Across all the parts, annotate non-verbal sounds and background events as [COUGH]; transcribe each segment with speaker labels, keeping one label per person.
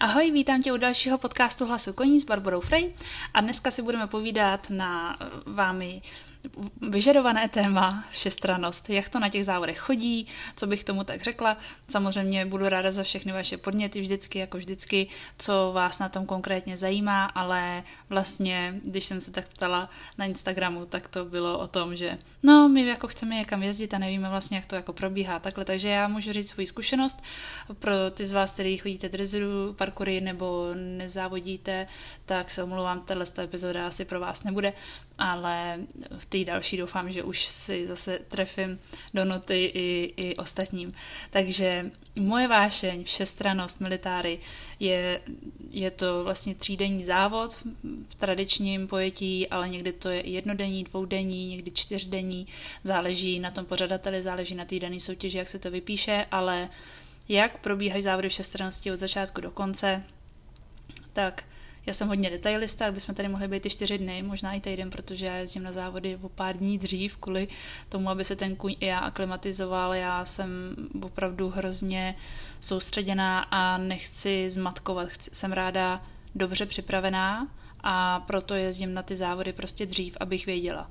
Speaker 1: Ahoj, vítám tě u dalšího podcastu Hlasu koní s Barbarou Frey a dneska si budeme povídat na vámi vyžadované téma všestranost, jak to na těch závodech chodí, co bych tomu tak řekla. Samozřejmě budu ráda za všechny vaše podněty vždycky, jako vždycky, co vás na tom konkrétně zajímá, ale vlastně, když jsem se tak ptala na Instagramu, tak to bylo o tom, že no, my jako chceme někam jezdit a nevíme vlastně, jak to jako probíhá takhle, takže já můžu říct svou zkušenost. Pro ty z vás, kteří chodíte drezuru, parkoury nebo nezávodíte, tak se omlouvám, tato epizoda asi pro vás nebude, ale v té další doufám, že už si zase trefím do noty i, i ostatním. Takže moje vášeň, všestranost, militáry, je, je to vlastně třídenní závod v tradičním pojetí, ale někdy to je jednodenní, dvoudenní, někdy čtyřdenní, záleží na tom pořadateli, záleží na té dané soutěži, jak se to vypíše, ale jak probíhají závody všestrannosti od začátku do konce, tak já jsem hodně detailista, jak bychom tady mohli být i čtyři dny, možná i týden, protože já jezdím na závody o pár dní dřív, kvůli tomu, aby se ten kůň i já aklimatizoval. Já jsem opravdu hrozně soustředěná a nechci zmatkovat. Chci, jsem ráda dobře připravená a proto jezdím na ty závody prostě dřív, abych věděla,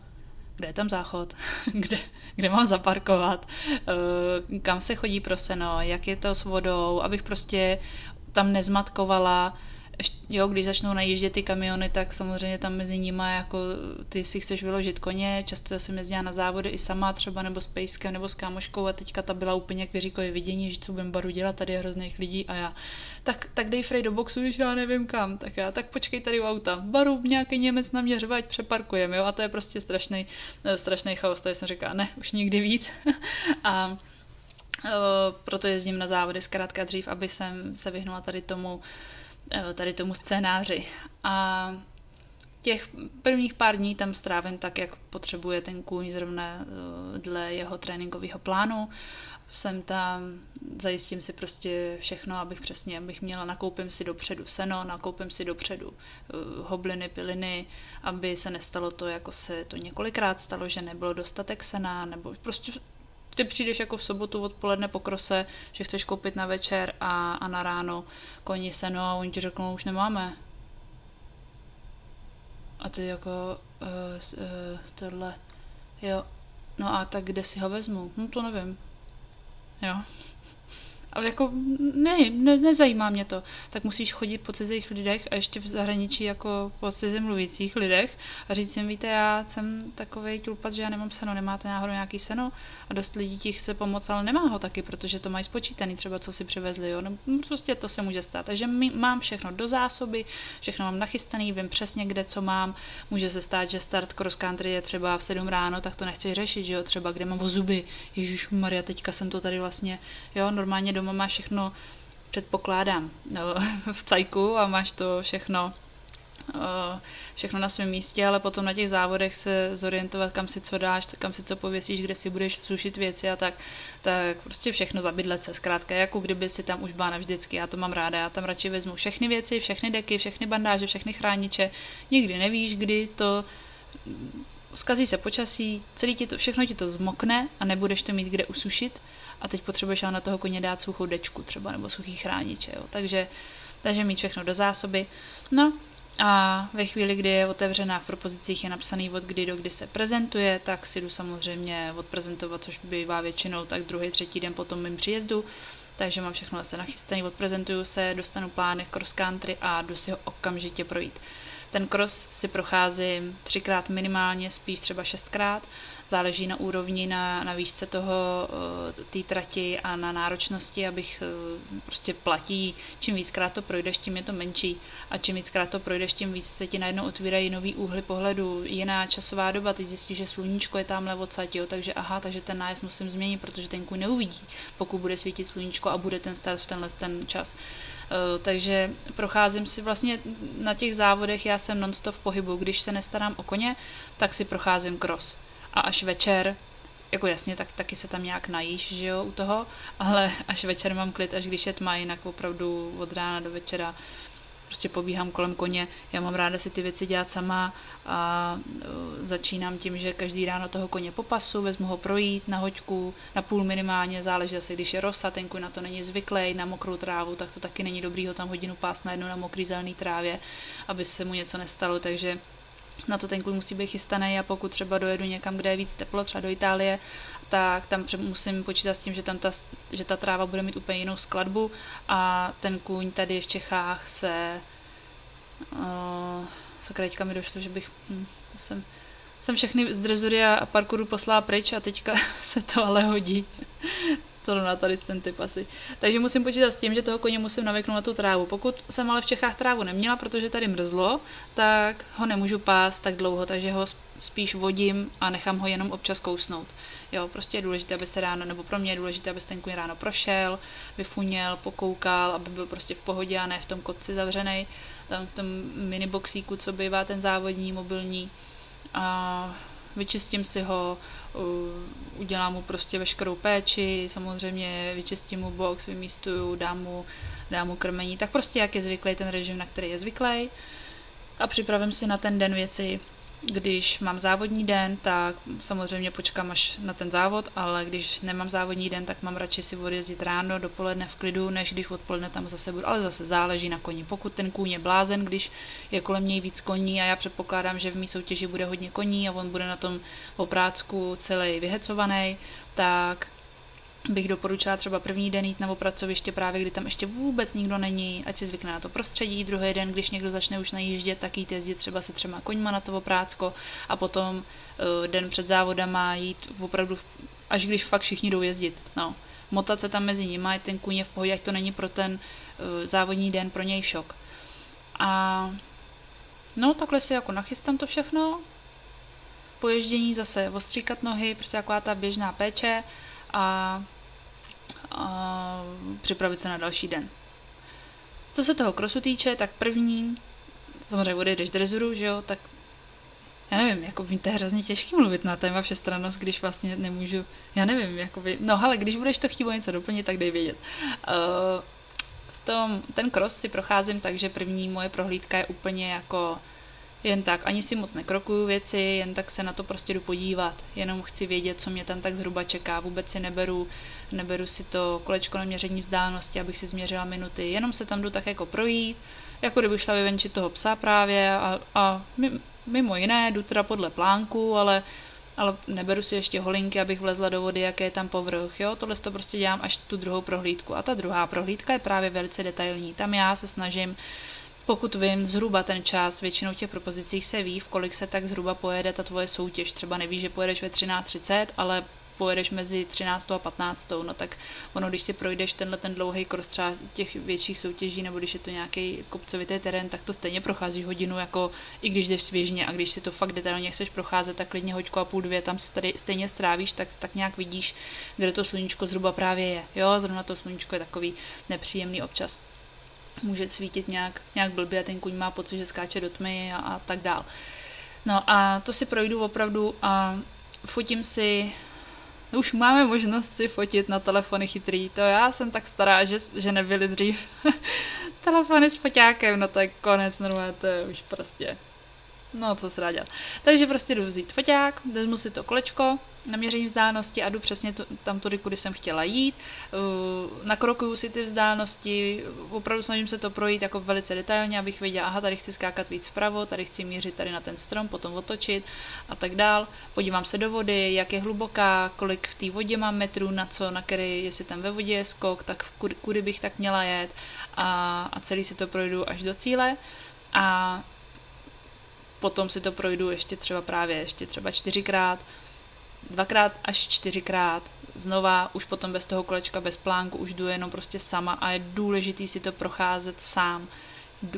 Speaker 1: kde je tam záchod, [LAUGHS] kde, kde mám zaparkovat, eh, kam se chodí pro seno, jak je to s vodou, abych prostě tam nezmatkovala jo, když začnou najíždět ty kamiony, tak samozřejmě tam mezi nimi jako ty si chceš vyložit koně, často jsem jezdila na závody i sama třeba nebo s pejskem nebo s kámoškou a teďka ta byla úplně k věříkovi vidění, že co budem baru dělat, tady je hrozných lidí a já, tak, tak dej Frej do boxu, když já nevím kam, tak já, tak počkej tady u auta, baru nějaký Němec na mě řve, ať přeparkujeme, jo, a to je prostě strašný, strašný chaos, tady jsem říkala, ne, už nikdy víc. [LAUGHS] A proto jezdím na závody zkrátka dřív, aby jsem se vyhnula tady tomu Eh, tady tomu scénáři. A těch prvních pár dní tam strávím tak, jak potřebuje ten kůň zrovna eh, dle jeho tréninkového plánu. Jsem tam, zajistím si prostě všechno, abych přesně, abych měla, nakoupím si dopředu seno, nakoupím si dopředu eh, hobliny, piliny, aby se nestalo to, jako se to několikrát stalo, že nebylo dostatek sena, nebo prostě ty přijdeš jako v sobotu odpoledne po krose, že chceš koupit na večer a, a na ráno koni seno a oni ti řeknou, už nemáme. A ty jako uh, uh, tohle, jo, no a tak kde si ho vezmu? No to nevím. Jo. Ale jako ne, ne, nezajímá mě to. Tak musíš chodit po cizích lidech a ještě v zahraničí jako po cizím mluvících lidech a říct jim, víte, já jsem takový tlupas, že já nemám seno, nemáte náhodou nějaký seno a dost lidí ti chce pomoct, ale nemá ho taky, protože to mají spočítaný, třeba co si přivezli, jo. No, prostě to se může stát. Takže mám všechno do zásoby, všechno mám nachystaný, vím přesně, kde co mám. Může se stát, že start cross country je třeba v 7 ráno, tak to nechci řešit, že jo, třeba kde mám zuby. Ježíš Maria, teďka jsem to tady vlastně, jo, normálně doma máš všechno, předpokládám, no, [LAUGHS] v cajku a máš to všechno eh, všechno na svém místě, ale potom na těch závodech se zorientovat, kam si co dáš, kam si co pověsíš, kde si budeš sušit věci a tak, tak prostě všechno zabydlet se, zkrátka, jako kdyby si tam už byla navždycky, já to mám ráda, já tam radši vezmu všechny věci, všechny deky, všechny bandáže, všechny chrániče, nikdy nevíš, kdy to zkazí se počasí, celý ti to, všechno ti to zmokne a nebudeš to mít kde usušit, a teď potřebuješ na toho koně dát suchou dečku třeba nebo suchý chrániče, jo. Takže, takže mít všechno do zásoby. No a ve chvíli, kdy je otevřená v propozicích, je napsaný od kdy do kdy se prezentuje, tak si jdu samozřejmě odprezentovat, což bývá většinou tak druhý, třetí den po tom mým příjezdu. Takže mám všechno zase nachystané, odprezentuju se, dostanu plány cross country a jdu si ho okamžitě projít. Ten cross si procházím třikrát minimálně, spíš třeba šestkrát záleží na úrovni, na, na výšce toho, eh, té trati a na náročnosti, abych eh, prostě platí, čím víckrát to projdeš, tím je to menší. A čím víckrát to projdeš, tím víc se ti najednou otvírají nový úhly pohledu, jiná časová doba, ty zjistíš, že sluníčko je tamhle odsaď, jo, takže aha, takže ten nájezd musím změnit, protože ten kůň neuvidí, pokud bude svítit sluníčko a bude ten start v tenhle ten čas. Uh, takže procházím si vlastně na těch závodech, já jsem non-stop v pohybu, když se nestarám o koně, tak si procházím cross a až večer, jako jasně, tak taky se tam nějak najíš, že jo, u toho, ale až večer mám klid, až když je tma, jinak opravdu od rána do večera prostě pobíhám kolem koně, já mám ráda si ty věci dělat sama a e, začínám tím, že každý ráno toho koně popasu, vezmu ho projít na hoďku, na půl minimálně, záleží zase, když je rosa, ten koň na to není zvyklý, na mokrou trávu, tak to taky není dobrý ho tam hodinu pás na jednu na mokrý zelený trávě, aby se mu něco nestalo, takže na to ten kůň musí být chystaný a pokud třeba dojedu někam, kde je víc teplo, třeba do Itálie, tak tam musím počítat s tím, že, tam ta, že ta tráva bude mít úplně jinou skladbu a ten kůň tady v Čechách se uh, sakra, mi došlo, že bych, hm, to jsem, jsem všechny z drezury a parkouru poslala pryč a teďka [LAUGHS] se to ale hodí zrovna tady ten typ asi. Takže musím počítat s tím, že toho koně musím navyknout na tu trávu. Pokud jsem ale v Čechách trávu neměla, protože tady mrzlo, tak ho nemůžu pást tak dlouho, takže ho spíš vodím a nechám ho jenom občas kousnout. Jo, prostě je důležité, aby se ráno, nebo pro mě je důležité, aby se ten kůň ráno prošel, vyfuněl, pokoukal, aby byl prostě v pohodě a ne v tom kotci zavřený, tam v tom miniboxíku, co bývá ten závodní, mobilní. A vyčistím si ho, udělám mu prostě veškerou péči, samozřejmě vyčistím mu box, vymístuju, dám mu, dám mu krmení, tak prostě jak je zvyklý ten režim, na který je zvyklý a připravím si na ten den věci, když mám závodní den, tak samozřejmě počkám až na ten závod, ale když nemám závodní den, tak mám radši si odjezdit ráno, dopoledne v klidu, než když odpoledne tam zase budu. Ale zase záleží na koni. Pokud ten kůň je blázen, když je kolem něj víc koní a já předpokládám, že v mý soutěži bude hodně koní a on bude na tom oprácku celý vyhecovaný, tak bych doporučila třeba první den jít na pracoviště právě, kdy tam ještě vůbec nikdo není, ať si zvykne na to prostředí, druhý den, když někdo začne už najíždět, tak jít jezdit třeba se třema koňma na to prácko a potom uh, den před závodama jít opravdu, až když fakt všichni jdou jezdit. No. Motat se tam mezi nimi, ať ten kůň je v pohodě, ať to není pro ten uh, závodní den pro něj šok. A no takhle si jako nachystám to všechno, poježdění zase ostříkat nohy, prostě taková ta běžná péče a a připravit se na další den. Co se toho krosu týče, tak první, samozřejmě odejdeš drezuru, že jo, tak já nevím, jako to je hrozně těžký mluvit na téma všestrannost, když vlastně nemůžu, já nevím, jakoby, no ale když budeš to chtít něco doplnit, tak dej vědět. Uh, v tom, ten cross si procházím, takže první moje prohlídka je úplně jako jen tak, ani si moc nekrokuju věci, jen tak se na to prostě jdu podívat. Jenom chci vědět, co mě tam tak zhruba čeká. Vůbec si neberu, neberu si to kolečko na měření vzdálenosti, abych si změřila minuty. Jenom se tam jdu tak jako projít, jako kdybych šla vyvenčit toho psa právě a, a mimo jiné jdu teda podle plánku, ale ale neberu si ještě holinky, abych vlezla do vody, jaké je tam povrch, jo, tohle to prostě dělám až tu druhou prohlídku. A ta druhá prohlídka je právě velice detailní. Tam já se snažím pokud vím, zhruba ten čas, většinou těch propozicích se ví, v kolik se tak zhruba pojede ta tvoje soutěž. Třeba nevíš, že pojedeš ve 13.30, ale pojedeš mezi 13. a 15. No tak ono, když si projdeš tenhle ten dlouhý kros třeba těch větších soutěží, nebo když je to nějaký kopcovitý terén, tak to stejně prochází hodinu, jako i když jdeš svěžně a když si to fakt detailně chceš procházet, tak klidně hoďku a půl dvě tam stejně strávíš, tak, tak nějak vidíš, kde to sluníčko zhruba právě je. Jo, zrovna to sluníčko je takový nepříjemný občas může svítit nějak, nějak blbě a ten kuň má pocit, že skáče do tmy a, a tak dál. No a to si projdu opravdu a fotím si už máme možnost si fotit na telefony chytrý. To já jsem tak stará, že, že nebyly dřív [LAUGHS] telefony s foťákem, no to je konec normálně, to je už prostě No, co se dá dělat. Takže prostě jdu vzít foťák, vezmu si to kolečko na měření vzdálenosti a jdu přesně tam tudy, kudy jsem chtěla jít. Uh, nakrokuju si ty vzdálenosti, opravdu snažím se to projít jako velice detailně, abych věděla, aha, tady chci skákat víc vpravo, tady chci mířit tady na ten strom, potom otočit a tak dál. Podívám se do vody, jak je hluboká, kolik v té vodě mám metrů, na co, na který, jestli tam ve vodě je skok, tak kudy, kudy bych tak měla jet a, a celý si to projdu až do cíle. A potom si to projdu ještě třeba právě ještě třeba čtyřikrát, dvakrát až čtyřikrát, znova už potom bez toho kolečka, bez plánku, už jdu jenom prostě sama a je důležitý si to procházet sám.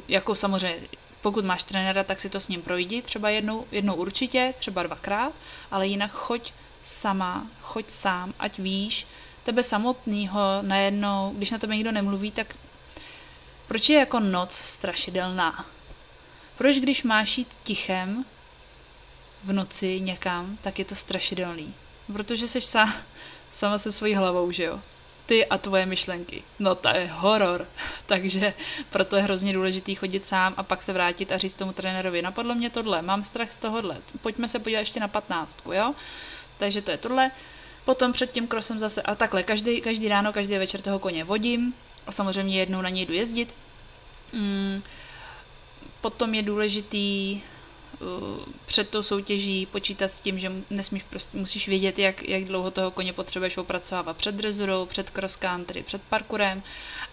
Speaker 1: Jako samozřejmě, pokud máš trenéra, tak si to s ním projdi, třeba jednou, jednou určitě, třeba dvakrát, ale jinak choď sama, choď sám, ať víš, tebe samotného najednou, když na tebe nikdo nemluví, tak proč je jako noc strašidelná? Proč když máš jít tichem v noci někam, tak je to strašidelný? Protože jsi sa, sama se svojí hlavou, že jo? ty a tvoje myšlenky. No to je horor. [LAUGHS] Takže proto je hrozně důležitý chodit sám a pak se vrátit a říct tomu trenérovi, napadlo mě tohle, mám strach z tohohle, pojďme se podívat ještě na patnáctku, jo? Takže to je tohle. Potom před tím krosem zase, a takhle, každý, každý ráno, každý večer toho koně vodím a samozřejmě jednou na něj jdu jezdit. Mm, potom je důležitý uh, před tou soutěží počítat s tím, že nesmíš prostě, musíš vědět, jak, jak dlouho toho koně potřebuješ opracovávat. Před drezurou, před cross country, před parkurem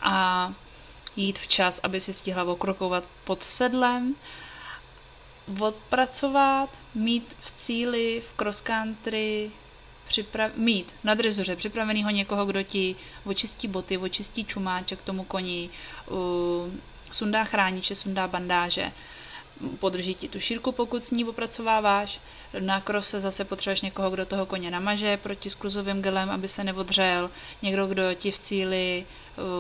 Speaker 1: a jít včas, aby si stihla okrokovat pod sedlem, odpracovat, mít v cíli v cross country připra- mít na drezuře připraveného někoho, kdo ti očistí boty, očistí čumáče k tomu koni, uh, sundá chrániče, sundá bandáže, podrží ti tu šírku, pokud s ní opracováváš. Na krose zase potřebuješ někoho, kdo toho koně namaže proti skluzovým gelem, aby se neodřel. Někdo, kdo ti v cíli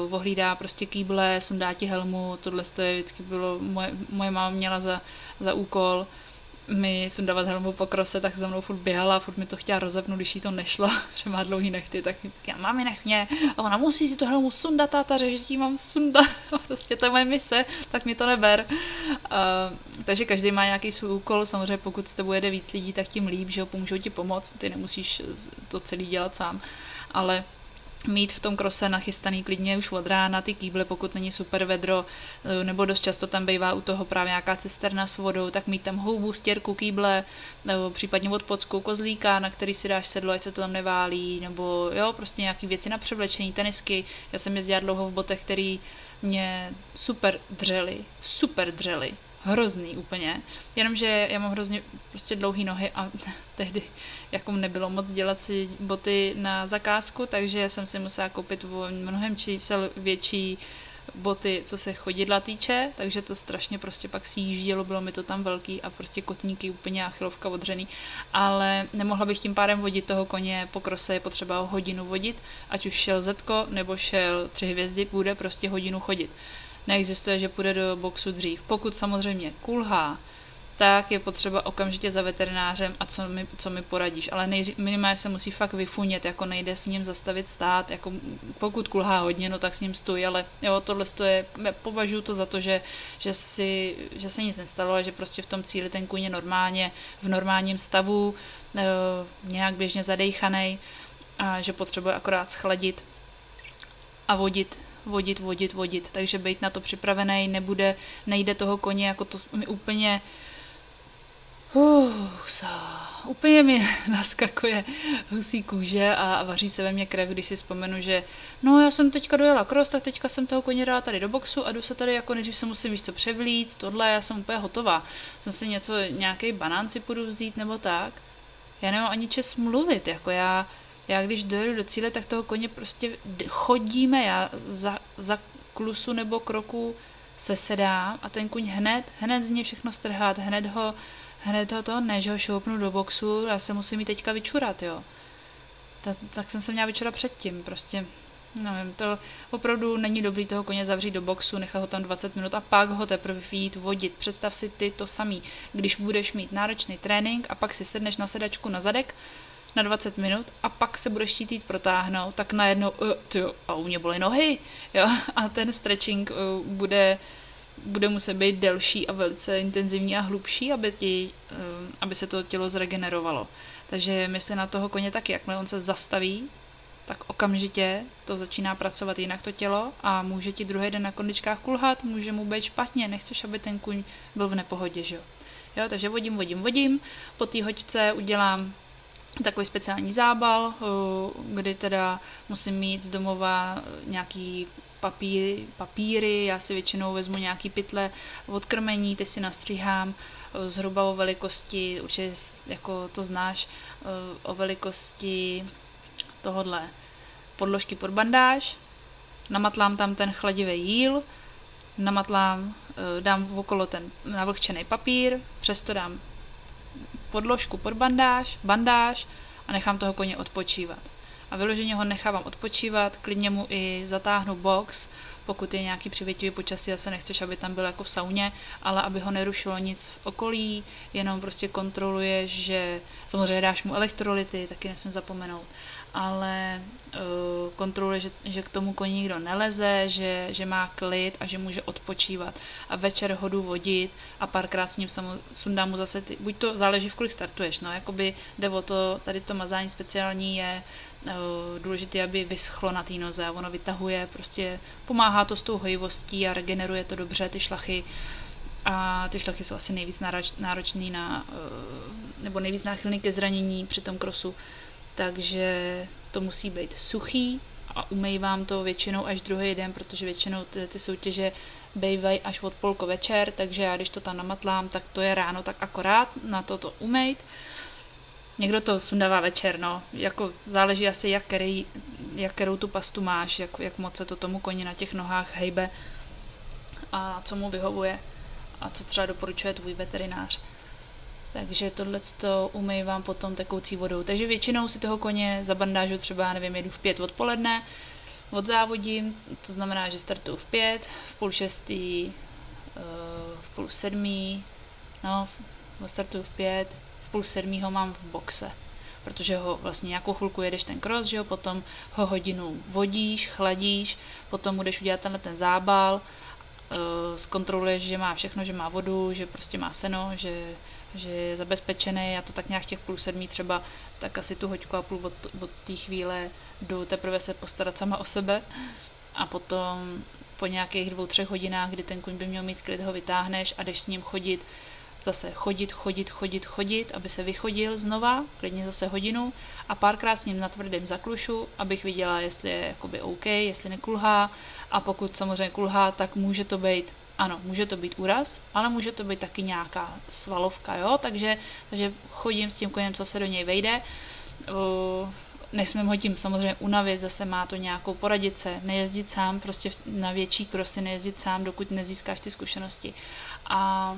Speaker 1: uh, ohlídá prostě kýble, sundá ti helmu. Tohle je vždycky bylo, moje, moje máma měla za, za úkol mi sundávat helmu po krose, tak za mnou furt běhala a furt mi to chtěla rozepnout, když jí to nešlo, [LAUGHS] že má dlouhý nechty, tak mi říká, mami nech mě, a ona musí si tu helmu sundat, táta, že ti mám sundat, [LAUGHS] prostě to je moje mise, tak mi to neber. Uh, takže každý má nějaký svůj úkol, samozřejmě pokud s tebou jede víc lidí, tak tím líp, že ho pomůžou ti pomoct, ty nemusíš to celý dělat sám, ale mít v tom krose nachystaný klidně už od rána ty kýble, pokud není super vedro, eh, nebo dost často tam bývá u toho právě nějaká cisterna s vodou, tak mít tam houbu, stěrku, kýble, nebo případně od pocku kozlíka, na který si dáš sedlo, ať se to tam neválí, nebo jo, prostě nějaký věci na převlečení, tenisky. Já jsem jezdila dlouho v botech, který mě super dřeli, super dřeli hrozný úplně, jenomže já mám hrozně prostě dlouhé nohy a [LAUGHS] tehdy jako nebylo moc dělat si boty na zakázku, takže jsem si musela koupit o mnohem čísel větší boty, co se chodidla týče, takže to strašně prostě pak sjíždělo, bylo mi to tam velký a prostě kotníky úplně achilovka odřený, ale nemohla bych tím pádem vodit toho koně po krose, je potřeba ho hodinu vodit, ať už šel zetko nebo šel tři hvězdy, bude prostě hodinu chodit neexistuje, že půjde do boxu dřív. Pokud samozřejmě kulhá, tak je potřeba okamžitě za veterinářem a co mi, co mi poradíš. Ale nejří, minimálně se musí fakt vyfunět, jako nejde s ním zastavit stát, jako pokud kulhá hodně, no tak s ním stůj, ale jo, tohle je, považuji to za to, že, že, si, že se nic nestalo a že prostě v tom cíli ten kůň je normálně, v normálním stavu, e, nějak běžně zadejchaný a že potřebuje akorát schladit a vodit vodit, vodit, vodit. Takže být na to připravený, nebude, nejde toho koně, jako to mi úplně Uh, sa, úplně mi [LAUGHS] naskakuje husí kůže a vaří se ve mně krev, když si vzpomenu, že no já jsem teďka dojela cross, tak teďka jsem toho koně dala tady do boxu a jdu se tady jako nejdřív se musím víc co převlíct, tohle, já jsem úplně hotová. Jsem si něco, nějaký banán si půjdu vzít nebo tak. Já nemám ani čas mluvit, jako já, já když dojedu do cíle, tak toho koně prostě chodíme, já za, za klusu nebo kroku se sedám a ten kuň hned, hned z něj všechno strhat, hned ho, hned ho to, ne, že ho šoupnu do boxu, já se musím jít teďka vyčurat, jo. Tak, tak jsem se měla vyčurat předtím, prostě, nevím, to opravdu není dobrý toho koně zavřít do boxu, nechat ho tam 20 minut a pak ho teprve jít vodit. Představ si ty to samý, když budeš mít náročný trénink a pak si sedneš na sedačku na zadek, na 20 minut a pak se budeš chtít jít protáhnout, tak najednou, uh, tyjo, a u mě byly nohy, jo, a ten stretching uh, bude, bude muset být delší a velice intenzivní a hlubší, aby, ti, uh, aby se to tělo zregenerovalo. Takže myslím na toho koně taky, jakmile on se zastaví, tak okamžitě to začíná pracovat jinak to tělo a může ti druhý den na kondičkách kulhat, může mu být špatně, nechceš, aby ten kuň byl v nepohodě, že jo. Jo, takže vodím, vodím, vodím, po té hoďce udělám takový speciální zábal, eh, kdy teda musím mít z domova nějaký papíry, papíry, já si většinou vezmu nějaký pytle od krmení, ty si nastříhám eh, zhruba o velikosti, určitě jako to znáš, eh, o velikosti tohodle podložky pod bandáž, namatlám tam ten chladivý jíl, namatlám, dám okolo ten navlhčený papír, přesto dám podložku pod bandáž, bandáž a nechám toho koně odpočívat. A vyloženě ho nechávám odpočívat, klidně mu i zatáhnu box, pokud je nějaký přivětivý počasí, zase nechceš, aby tam byl jako v sauně, ale aby ho nerušilo nic v okolí, jenom prostě kontroluješ, že samozřejmě dáš mu elektrolyty, taky nesmím zapomenout. Ale uh, kontroluje, že, že k tomu koni nikdo neleze, že, že má klid a že může odpočívat. A večer ho jdu vodit a párkrát s ním samo, sundám mu zase, ty, buď to záleží, v kolik startuješ, no, jakoby jde o to, tady to mazání speciální je uh, důležité, aby vyschlo na té noze a ono vytahuje, prostě pomáhá to s tou hojivostí a regeneruje to dobře ty šlachy a ty šlachy jsou asi nejvíc nároč, náročný na, uh, nebo nejvíc náchylný ke zranění při tom krosu, takže to musí být suchý a umývám to většinou až druhý den, protože většinou ty, ty soutěže bývají až od polko večer, takže já když to tam namatlám, tak to je ráno tak akorát na to to umejt. Někdo to sundává večer, no, jako záleží asi, jak, který, jak kterou tu pastu máš, jak, jak moc se to tomu koni na těch nohách hejbe a co mu vyhovuje a co třeba doporučuje tvůj veterinář. Takže tohle to umývám potom tekoucí vodou. Takže většinou si toho koně zabandážu třeba, nevím, jedu v pět odpoledne, odzávodím, to znamená, že startuju v pět, v půl šestý, eh, v půl sedmý, no, startuju v pět, v půl sedmý ho mám v boxe protože ho vlastně nějakou chvilku jedeš ten cross, že jo, potom ho hodinu vodíš, chladíš, potom budeš udělat tenhle ten zábal, eh, zkontroluješ, že má všechno, že má vodu, že prostě má seno, že že je zabezpečený, já to tak nějak těch půl sedmí třeba, tak asi tu hoďku a půl od, od té chvíle jdu teprve se postarat sama o sebe. A potom po nějakých dvou, třech hodinách, kdy ten kuň by měl mít klid, ho vytáhneš a jdeš s ním chodit, zase chodit, chodit, chodit, chodit, aby se vychodil znova, klidně zase hodinu a párkrát s ním na tvrdém zaklušu, abych viděla, jestli je jakoby OK, jestli nekulhá. A pokud samozřejmě kulhá, tak může to být ano, může to být úraz, ale může to být taky nějaká svalovka, jo, takže, takže chodím s tím koněm, co se do něj vejde, nesmím ho tím samozřejmě unavit, zase má to nějakou poradice, nejezdit sám, prostě na větší krosy nejezdit sám, dokud nezískáš ty zkušenosti. A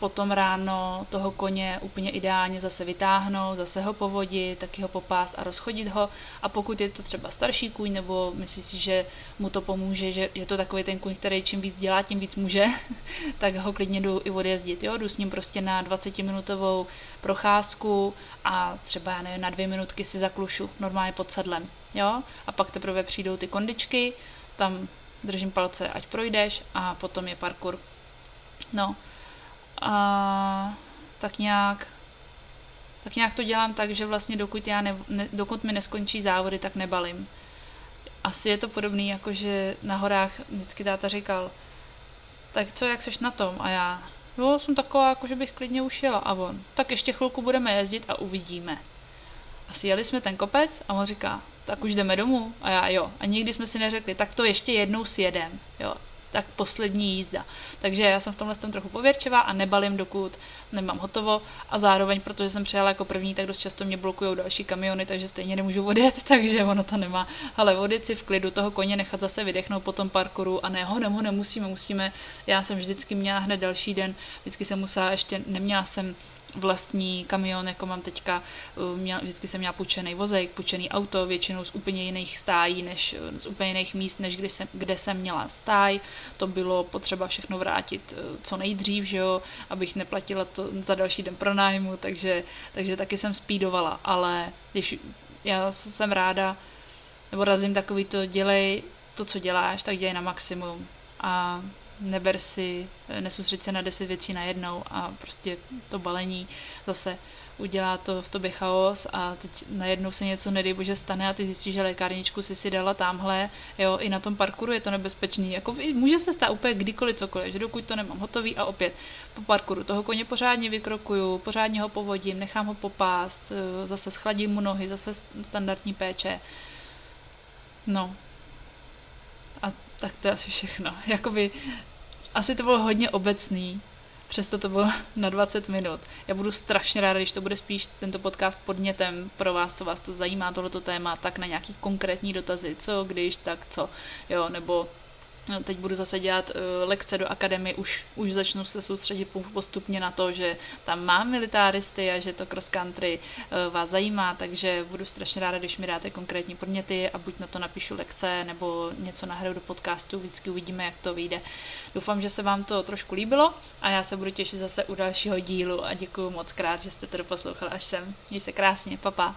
Speaker 1: potom ráno toho koně úplně ideálně zase vytáhnout, zase ho povodit, taky ho popás a rozchodit ho. A pokud je to třeba starší kůň, nebo myslíš si, že mu to pomůže, že je to takový ten kůň, který čím víc dělá, tím víc může, [LAUGHS] tak ho klidně jdu i odjezdit. Jo? Jdu s ním prostě na 20-minutovou procházku a třeba nevím, na dvě minutky si zaklušu normálně pod sedlem. Jo? A pak teprve přijdou ty kondičky, tam držím palce, ať projdeš a potom je parkour. No, a tak nějak tak nějak to dělám tak, že vlastně dokud, já ne, ne, dokud mi neskončí závody, tak nebalím. Asi je to podobný, jako že na horách vždycky táta říkal, tak co, jak seš na tom? A já, jo, jsem taková, jako že bych klidně už jela. A on, tak ještě chvilku budeme jezdit a uvidíme. Asi jeli jsme ten kopec a on říká, tak už jdeme domů. A já, jo. A nikdy jsme si neřekli, tak to ještě jednou sjedem. Jo tak poslední jízda. Takže já jsem v tomhle tom trochu pověrčivá a nebalím, dokud nemám hotovo a zároveň, protože jsem přijela jako první, tak dost často mě blokují další kamiony, takže stejně nemůžu odjet, [LAUGHS] takže ono to nemá. Ale vodit si v klidu toho koně nechat zase vydechnout po tom parkouru a ne, ho, ho nemusíme, musíme. Já jsem vždycky měla hned další den, vždycky jsem musela ještě, neměla jsem vlastní kamion, jako mám teďka, uh, měl, vždycky jsem měla půjčený vozek, půjčený auto, většinou z úplně jiných stájí, než z úplně jiných míst, než kde jsem, kde jsem měla stáj. To bylo potřeba všechno vrátit uh, co nejdřív, že jo, abych neplatila to za další den pronájmu, takže, takže taky jsem speedovala, ale když já jsem ráda, nebo razím takový to, dělej to, co děláš, tak dělej na maximum. A neber si, nesoustřed se na deset věcí najednou a prostě to balení zase udělá to v tobě chaos a teď najednou se něco nedej bože stane a ty zjistíš, že lékárničku si si dala tamhle, jo, i na tom parkouru je to nebezpečný, jako může se stát úplně kdykoliv cokoliv, že dokud to nemám hotový a opět po parkouru toho koně pořádně vykrokuju, pořádně ho povodím, nechám ho popást, eh, zase schladím mu nohy, zase standardní péče, no, a tak to je asi všechno. [LAUGHS] Jakoby asi to bylo hodně obecný, přesto to bylo na 20 minut. Já budu strašně ráda, když to bude spíš tento podcast podnětem pro vás, co vás to zajímá, tohleto téma, tak na nějaký konkrétní dotazy, co, když, tak co, jo, nebo No, teď budu zase dělat uh, lekce do akademie, už, už začnu se soustředit postupně na to, že tam mám militáristy a že to cross country uh, vás zajímá, takže budu strašně ráda, když mi dáte konkrétní podněty a buď na to napíšu lekce nebo něco nahraju do podcastu, vždycky uvidíme, jak to vyjde. Doufám, že se vám to trošku líbilo a já se budu těšit zase u dalšího dílu a děkuji moc krát, že jste to doposlouchali až sem. Měj se krásně, papa.